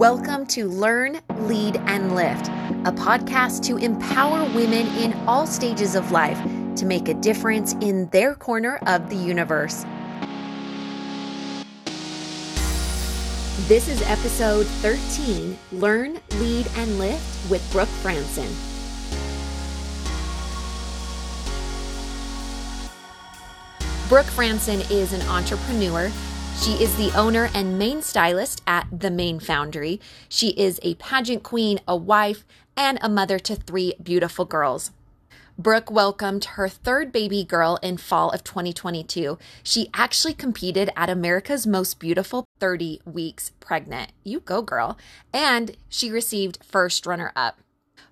Welcome to Learn, Lead, and Lift, a podcast to empower women in all stages of life to make a difference in their corner of the universe. This is episode 13 Learn, Lead, and Lift with Brooke Franssen. Brooke Franssen is an entrepreneur she is the owner and main stylist at The Mane Foundry. She is a pageant queen, a wife, and a mother to three beautiful girls. Brooke welcomed her third baby girl in fall of 2022. She actually competed at America's Most Beautiful 30 weeks pregnant. You go, girl. And she received first runner up.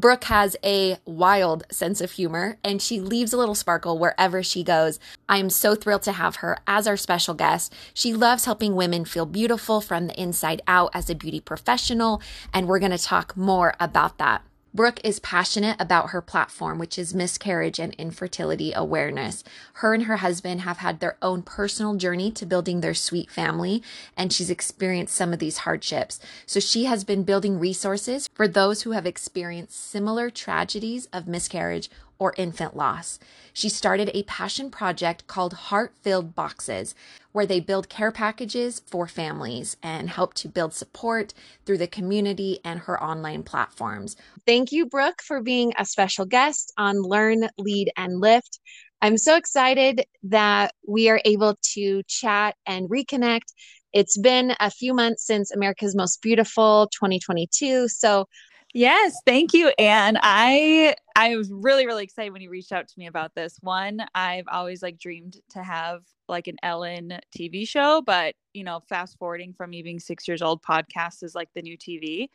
Brooke has a wild sense of humor and she leaves a little sparkle wherever she goes. I am so thrilled to have her as our special guest. She loves helping women feel beautiful from the inside out as a beauty professional, and we're going to talk more about that. Brooke is passionate about her platform, which is miscarriage and infertility awareness. Her and her husband have had their own personal journey to building their sweet family, and she's experienced some of these hardships. So she has been building resources for those who have experienced similar tragedies of miscarriage or infant loss. She started a passion project called Heart Filled Boxes, where they build care packages for families and help to build support through the community and her online platforms. Thank you, Brooke, for being a special guest on Learn, Lead, and Lift. I'm so excited that we are able to chat and reconnect. It's been a few months since America's Most Beautiful 2022. So Yes, thank you, Anne. I I was really really excited when you reached out to me about this. One, I've always like dreamed to have like an Ellen TV show, but you know, fast forwarding from me being six years old, podcast is like the new TV.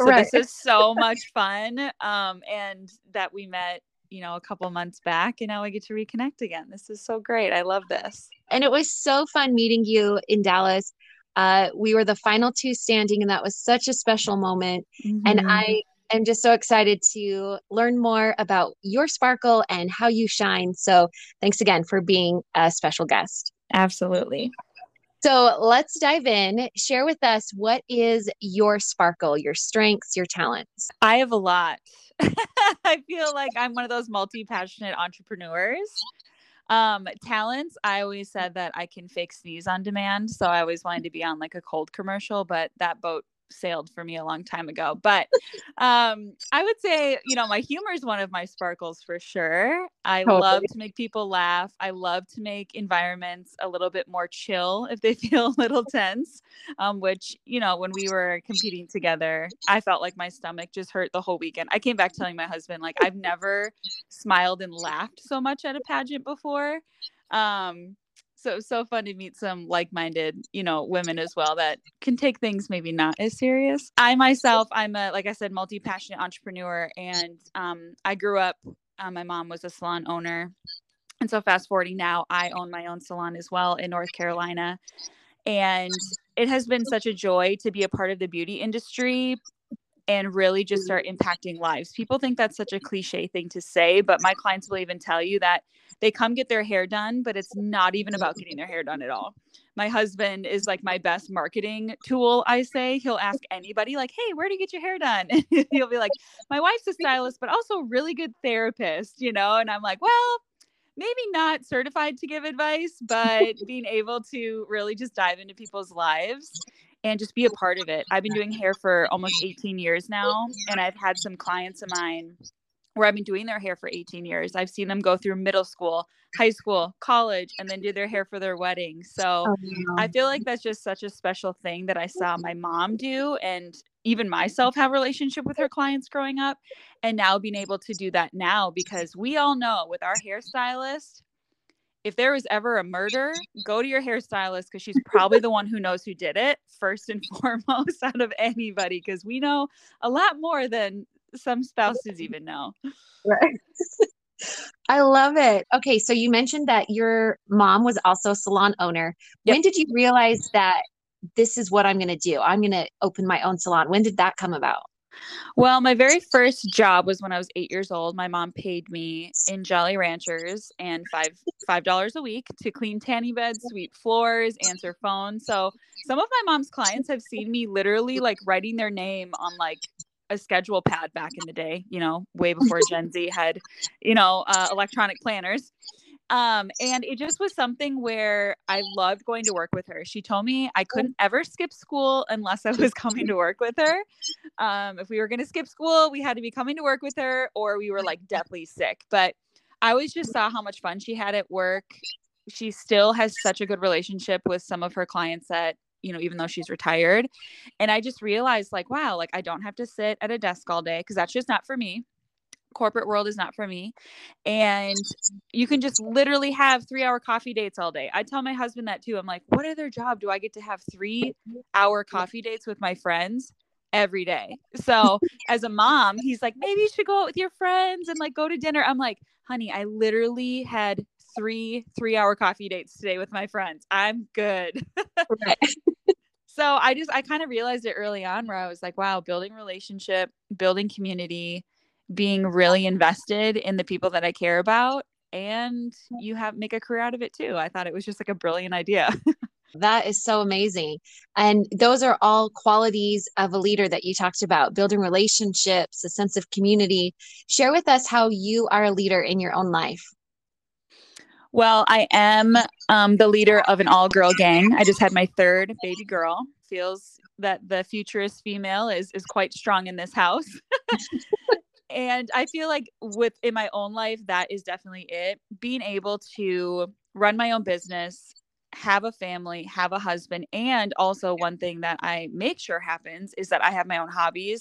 So right. this is so much fun. Um, and that we met, you know, a couple months back, and now I get to reconnect again. This is so great. I love this. And it was so fun meeting you in Dallas. Uh, we were the final two standing, and that was such a special moment. Mm-hmm. And I am just so excited to learn more about your sparkle and how you shine. So, thanks again for being a special guest. Absolutely. So, let's dive in. Share with us what is your sparkle, your strengths, your talents? I have a lot. I feel like I'm one of those multi passionate entrepreneurs. Um, talents, I always said that I can fake sneeze on demand. So I always wanted to be on like a cold commercial, but that boat sailed for me a long time ago. But um, I would say, you know, my humor is one of my sparkles for sure. I totally. love to make people laugh. I love to make environments a little bit more chill if they feel a little tense. Um, which, you know, when we were competing together, I felt like my stomach just hurt the whole weekend. I came back telling my husband, like, I've never smiled and laughed so much at a pageant before. Um, so so fun to meet some like-minded you know women as well that can take things maybe not as serious. I myself i'm a like i said multi-passionate entrepreneur and um, i grew up uh, my mom was a salon owner. And so fast forwarding now i own my own salon as well in north carolina. And it has been such a joy to be a part of the beauty industry and really just mm. start impacting lives. People think that's such a cliche thing to say, but my clients will even tell you that they come get their hair done, but it's not even about getting their hair done at all. My husband is like my best marketing tool, I say. He'll ask anybody, like, hey, where do you get your hair done? And he'll be like, my wife's a stylist, but also a really good therapist, you know? And I'm like, well, maybe not certified to give advice, but being able to really just dive into people's lives and just be a part of it. I've been doing hair for almost 18 years now, and I've had some clients of mine where I've been doing their hair for 18 years. I've seen them go through middle school, high school, college, and then do their hair for their wedding. So oh, I feel like that's just such a special thing that I saw my mom do and even myself have relationship with her clients growing up and now being able to do that now because we all know with our hairstylist if there was ever a murder, go to your hairstylist because she's probably the one who knows who did it first and foremost out of anybody because we know a lot more than some spouses even know. Right. I love it. Okay, so you mentioned that your mom was also a salon owner. Yep. When did you realize that this is what I'm going to do? I'm going to open my own salon. When did that come about? Well, my very first job was when I was eight years old. My mom paid me in Jolly Ranchers and five five dollars a week to clean tanning beds, sweep floors, answer phones. So some of my mom's clients have seen me literally like writing their name on like a schedule pad back in the day, you know, way before Gen Z had, you know, uh, electronic planners. Um, and it just was something where I loved going to work with her. She told me I couldn't ever skip school unless I was coming to work with her. Um, if we were going to skip school, we had to be coming to work with her or we were like deathly sick. But I always just saw how much fun she had at work. She still has such a good relationship with some of her clients that, you know, even though she's retired. And I just realized, like, wow, like I don't have to sit at a desk all day because that's just not for me corporate world is not for me. And you can just literally have three hour coffee dates all day. I tell my husband that too. I'm like what other job do i get to have three hour coffee dates with my friends every day? So as a mom he's like maybe you should go out with your friends and like go to dinner. I'm like honey i literally had three three hour coffee dates today with my friends. I'm good. So i just i kind of realized it early on where i was like wow building relationship building community being really invested in the people that I care about and you have make a career out of it too. I thought it was just like a brilliant idea. that is so amazing. And those are all qualities of a leader that you talked about building relationships, a sense of community. Share with us how you are a leader in your own life. Well, I am um, the leader of an all girl gang. I just had my third baby girl. Feels that the futurist female is is quite strong in this house. and i feel like with in my own life that is definitely it being able to run my own business have a family have a husband and also one thing that i make sure happens is that i have my own hobbies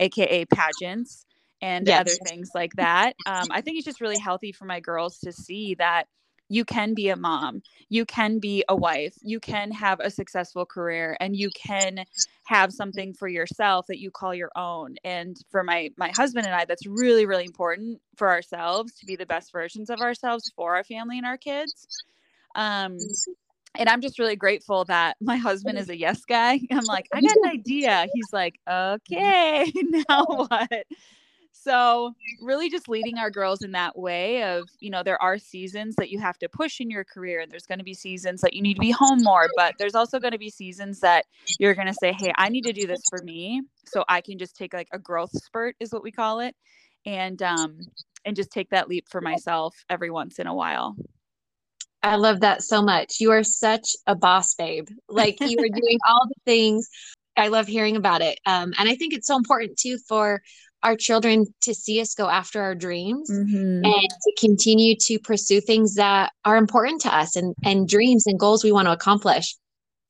aka pageants and yes. other things like that um, i think it's just really healthy for my girls to see that you can be a mom, you can be a wife, you can have a successful career and you can have something for yourself that you call your own. And for my my husband and I that's really really important for ourselves to be the best versions of ourselves for our family and our kids. Um and I'm just really grateful that my husband is a yes guy. I'm like, I got an idea. He's like, okay, now what? So really just leading our girls in that way of you know there are seasons that you have to push in your career and there's going to be seasons that you need to be home more but there's also going to be seasons that you're going to say hey i need to do this for me so i can just take like a growth spurt is what we call it and um and just take that leap for myself every once in a while I love that so much. You are such a boss babe. Like you are doing all the things. I love hearing about it. Um, and I think it's so important too for our children to see us go after our dreams mm-hmm. and to continue to pursue things that are important to us and, and dreams and goals we want to accomplish.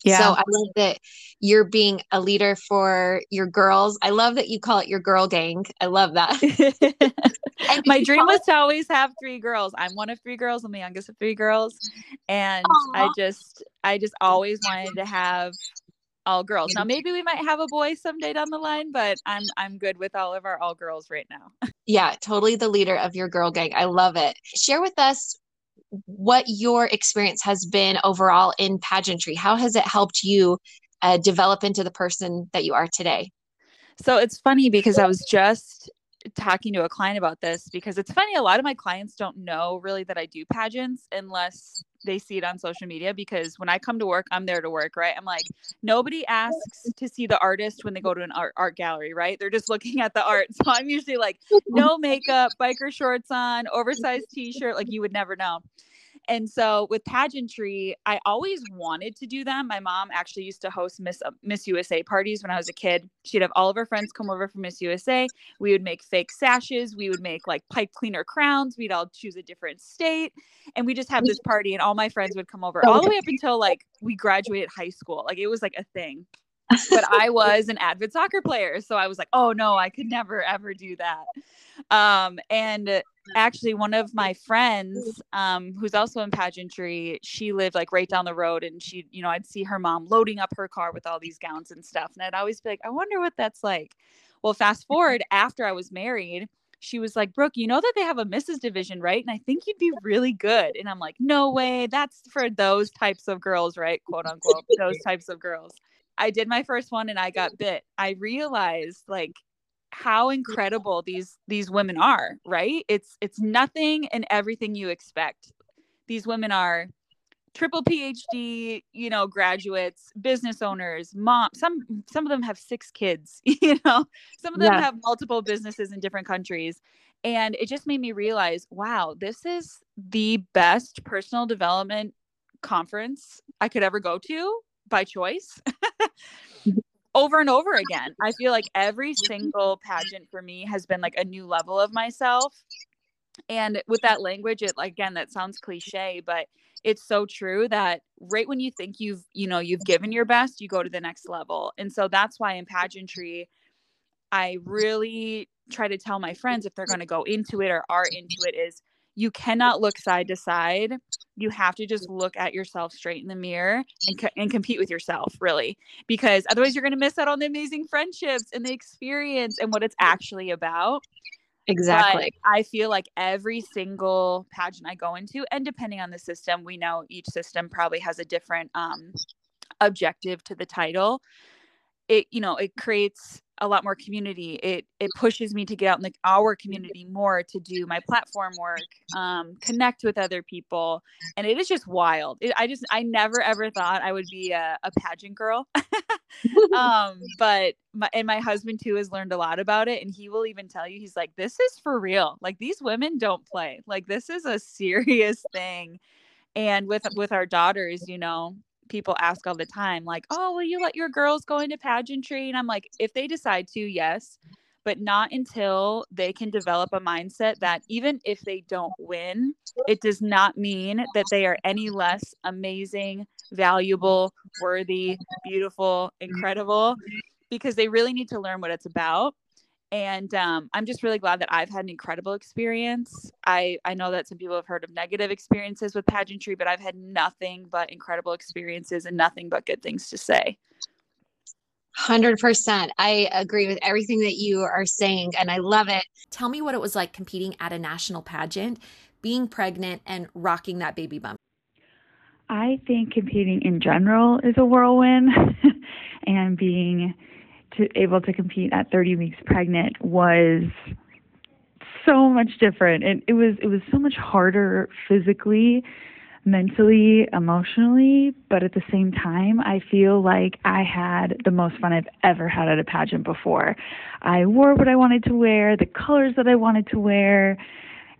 Yeah. So I love that you're being a leader for your girls. I love that you call it your girl gang. I love that. My dream was to always have three girls. I'm one of three girls. I'm the youngest of three girls. And Aww. I just I just always wanted to have all girls. Now maybe we might have a boy someday down the line, but I'm I'm good with all of our all girls right now. yeah, totally the leader of your girl gang. I love it. Share with us what your experience has been overall in pageantry. How has it helped you uh, develop into the person that you are today? So it's funny because I was just talking to a client about this because it's funny a lot of my clients don't know really that I do pageants unless they see it on social media because when I come to work I'm there to work right? I'm like nobody asks to see the artist when they go to an art, art gallery right? They're just looking at the art. So I'm usually like no makeup biker shorts on oversized t-shirt like you would never know and so with pageantry, I always wanted to do them. My mom actually used to host Miss uh, Miss USA parties when I was a kid. She'd have all of her friends come over for Miss USA. We would make fake sashes. We would make like pipe cleaner crowns. We'd all choose a different state, and we just have this party. And all my friends would come over all the way up until like we graduated high school. Like it was like a thing but I was an avid soccer player. So I was like, oh no, I could never ever do that. Um, and actually, one of my friends, um, who's also in pageantry, she lived like right down the road, and she, you know, I'd see her mom loading up her car with all these gowns and stuff. And I'd always be like, I wonder what that's like. Well, fast forward after I was married, she was like, Brooke, you know that they have a Mrs. division, right? And I think you'd be really good. And I'm like, no way. That's for those types of girls, right? Quote unquote, those types of girls. I did my first one and I got mm. bit. I realized like how incredible these these women are, right? It's it's nothing and everything you expect. These women are triple PhD, you know, graduates, business owners, mom. Some some of them have six kids, you know. Some of them yeah. have multiple businesses in different countries. And it just made me realize, wow, this is the best personal development conference I could ever go to by choice. Mm-hmm. over and over again. I feel like every single pageant for me has been like a new level of myself. And with that language, it like again, that sounds cliche, but it's so true that right when you think you've you know you've given your best you go to the next level and so that's why in pageantry i really try to tell my friends if they're going to go into it or are into it is you cannot look side to side you have to just look at yourself straight in the mirror and, co- and compete with yourself really because otherwise you're going to miss out on the amazing friendships and the experience and what it's actually about Exactly. But I feel like every single pageant I go into, and depending on the system, we know each system probably has a different um, objective to the title. It, you know, it creates a lot more community. It it pushes me to get out in the, our community more to do my platform work, um, connect with other people, and it is just wild. It, I just I never ever thought I would be a, a pageant girl, um, but my and my husband too has learned a lot about it, and he will even tell you he's like, this is for real. Like these women don't play. Like this is a serious thing. And with with our daughters, you know, people ask all the time, like, oh, will you let your girls go into pageantry? And I'm like, if they decide to, yes, but not until they can develop a mindset that even if they don't win, it does not mean that they are any less amazing, valuable, worthy, beautiful, incredible, because they really need to learn what it's about and um, i'm just really glad that i've had an incredible experience. I i know that some people have heard of negative experiences with pageantry but i've had nothing but incredible experiences and nothing but good things to say. 100% i agree with everything that you are saying and i love it. Tell me what it was like competing at a national pageant being pregnant and rocking that baby bump. I think competing in general is a whirlwind and being to able to compete at 30 weeks pregnant was so much different. It, it was it was so much harder physically, mentally, emotionally, but at the same time, I feel like I had the most fun I've ever had at a pageant before. I wore what I wanted to wear, the colors that I wanted to wear,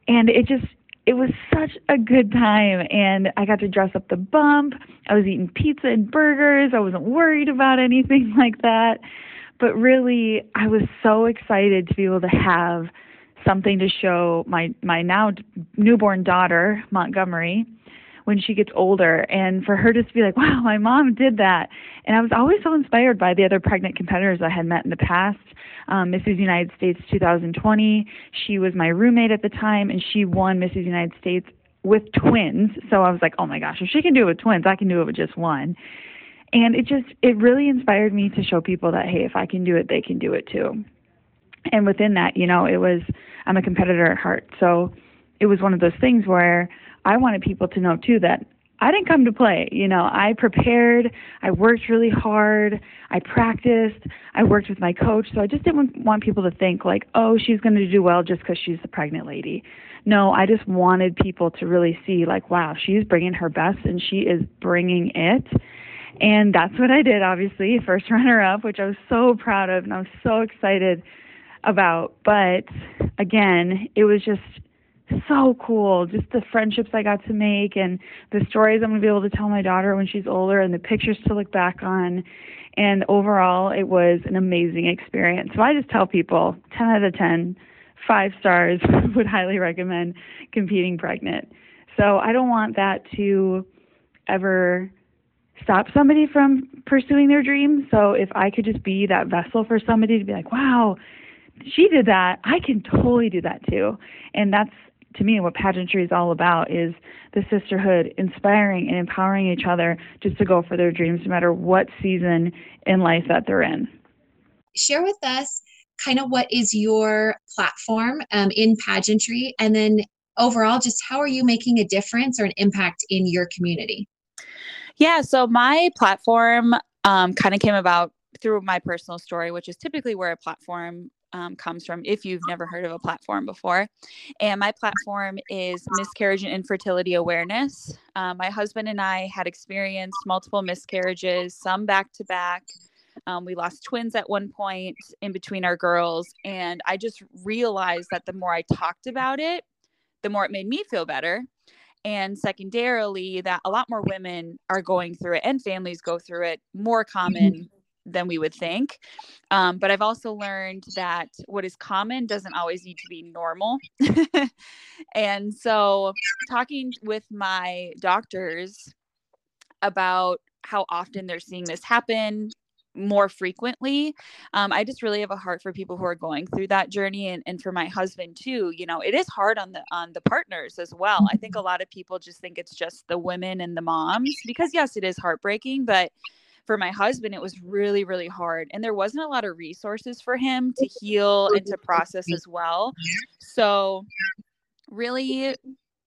and it just it was such a good time and I got to dress up the bump. I was eating pizza and burgers. I wasn't worried about anything like that. But really, I was so excited to be able to have something to show my my now newborn daughter Montgomery when she gets older. And for her just to be like wow my mom did that. And i was always so inspired by the other pregnant competitors i had met in the past. Um, mrs united states 2020 she was my roommate at the time and she won mrs united states with twins. So i was like oh my gosh if she can do it with twins i can do it with just one and it just it really inspired me to show people that hey if i can do it they can do it too. And within that you know it was i'm a competitor at heart. So it was one of those things where i wanted people to know too that i didn't come to play. You know i prepared i worked really hard i practiced i worked with my coach. So i just didn't want people to think like oh she's going to do well just because she's the pregnant lady. No i just wanted people to really see like wow she's bringing her best and she is bringing it and that's what I did, obviously, first runner up, which I was so proud of and I was so excited about. But again, it was just so cool. Just the friendships I got to make and the stories I'm going to be able to tell my daughter when she's older and the pictures to look back on. And overall, it was an amazing experience. So I just tell people 10 out of 10, five stars, would highly recommend competing pregnant. So I don't want that to ever stop somebody from pursuing their dreams. So if I could just be that vessel for somebody to be like, wow, she did that, I can totally do that too. And that's to me what pageantry is all about is the sisterhood, inspiring and empowering each other just to go for their dreams no matter what season in life that they're in. Share with us kind of what is your platform um, in pageantry and then overall just how are you making a difference or an impact in your community yeah. So my platform um, kind of came about through my personal story, which is typically where a platform um, comes from if you've never heard of a platform before. And my platform is miscarriage and infertility awareness. Um, my husband and I had experienced multiple miscarriages, some back to back. Um, we lost twins at one point in between our girls. And I just realized that the more I talked about it, the more it made me feel better. And secondarily, that a lot more women are going through it and families go through it more mm-hmm. common than we would think. Um, but I've also learned that what is common doesn't always need to be normal. and so, talking with my doctors about how often they're seeing this happen more frequently um, i just really have a heart for people who are going through that journey and, and for my husband too you know it is hard on the on the partners as well i think a mm-hmm. lot of people just think it's just the women and the moms because yes it is heartbreaking but for my husband it was really really hard and there wasn't a lot of resources for him to heal and to process as well so really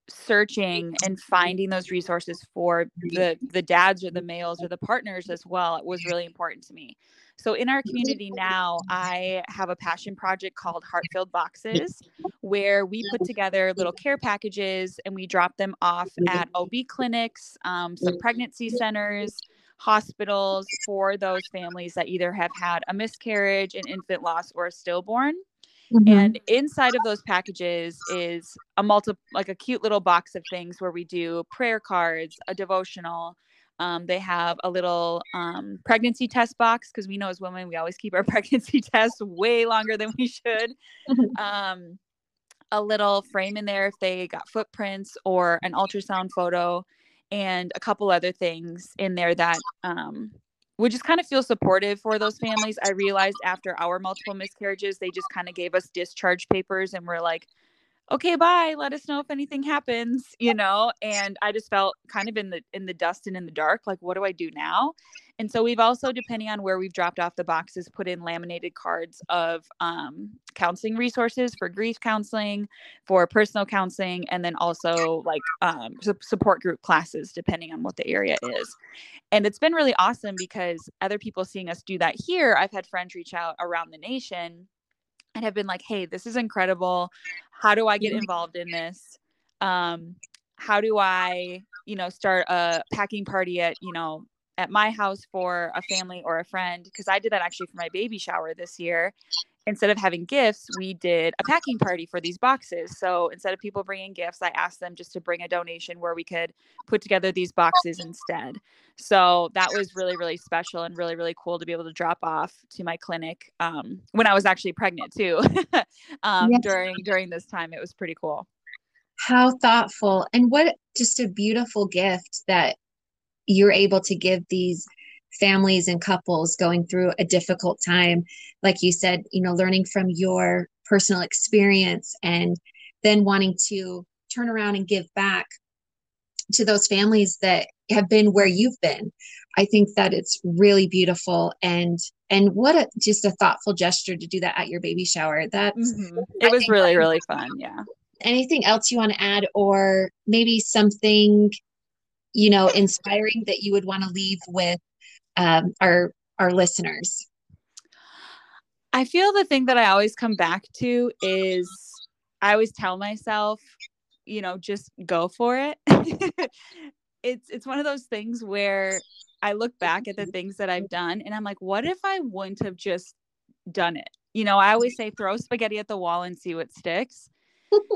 searching and finding those resources for the the dads or the males or the partners as well it was really important to me. So in our community now i have a passion project called heart-filled boxes where we put together little care packages and we drop them off at ob clinics um, some pregnancy centers hospitals for those families that either have had a miscarriage an infant loss or a stillborn Mm-hmm. And inside of those packages is a multi like a cute little box of things where we do prayer cards, a devotional. Um, they have a little um, pregnancy test box because we know as women we always keep our pregnancy tests way longer than we should. Mm-hmm. Um, a little frame in there if they got footprints or an ultrasound photo, and a couple other things in there that um, would just kind of feel supportive for those families. I realized after our multiple miscarriages, they just kind of gave us discharge papers and we're like, okay, bye. Let us know if anything happens, you know? And I just felt kind of in the in the dust and in the dark, like what do I do now? And so we've also, depending on where we've dropped off the boxes, put in laminated cards of um, counseling resources for grief counseling, for personal counseling, and then also like um, support group classes, depending on what the area is. And it's been really awesome because other people seeing us do that here, I've had friends reach out around the nation and have been like, hey, this is incredible. How do I get mm-hmm. involved in this? Um, how do I, you know, start a packing party at, you know, at my house for a family or a friend because I did that actually for my baby shower this year. Instead of having gifts, we did a packing party for these boxes. So instead of people bringing gifts, I asked them just to bring a donation where we could put together these boxes instead. So that was really, really special and really, really cool to be able to drop off to my clinic um, when I was actually pregnant too. um, yes. During during this time, it was pretty cool. How thoughtful and what just a beautiful gift that you're able to give these families and couples going through a difficult time like you said you know learning from your personal experience and then wanting to turn around and give back to those families that have been where you've been. I think that it's really beautiful and and what a just a thoughtful gesture to do that at your baby shower. That's mm-hmm. it was really really fun yeah. Anything else you want to add or maybe something you know inspiring that you would want to leave with um, our our listeners? I feel the thing that i always come back to is i always tell myself you know just go for it. It's it's one of those things where i look back at the things that i've done and i'm like what if i wouldn't have just done it? You know i always say throw spaghetti at the wall and see what sticks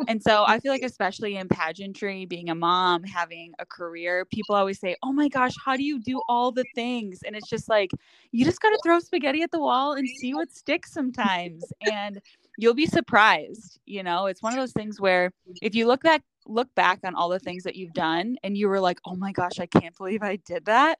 and so I feel like, especially in pageantry, being a mom, having a career, people always say, Oh my gosh, how do you do all the things? And it's just like, you just got to throw spaghetti at the wall and see what sticks sometimes. And you'll be surprised. You know, it's one of those things where if you look back, look back on all the things that you've done and you were like, Oh my gosh, I can't believe I did that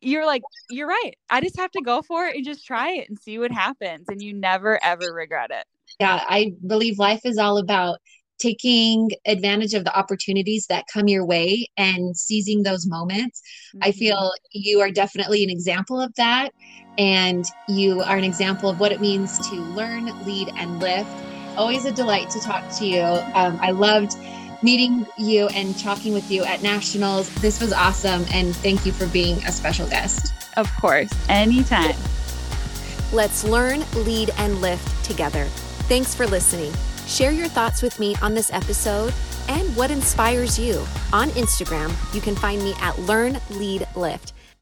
you're like, you're right. I just have to go for it and just try it and see what happens. And you never, ever regret it. Yeah, I believe life is all about taking advantage of the opportunities that come your way and seizing those moments. Mm-hmm. I feel you are definitely an example of that. And you are an example of what it means to learn, lead, and lift. Always a delight to talk to you. Um, I loved meeting you and talking with you at Nationals. This was awesome. And thank you for being a special guest. Of course, anytime. Let's learn, lead, and lift together. Thanks for listening. Share your thoughts with me on this episode and what inspires you. On Instagram, you can find me at Learn Lead Lift.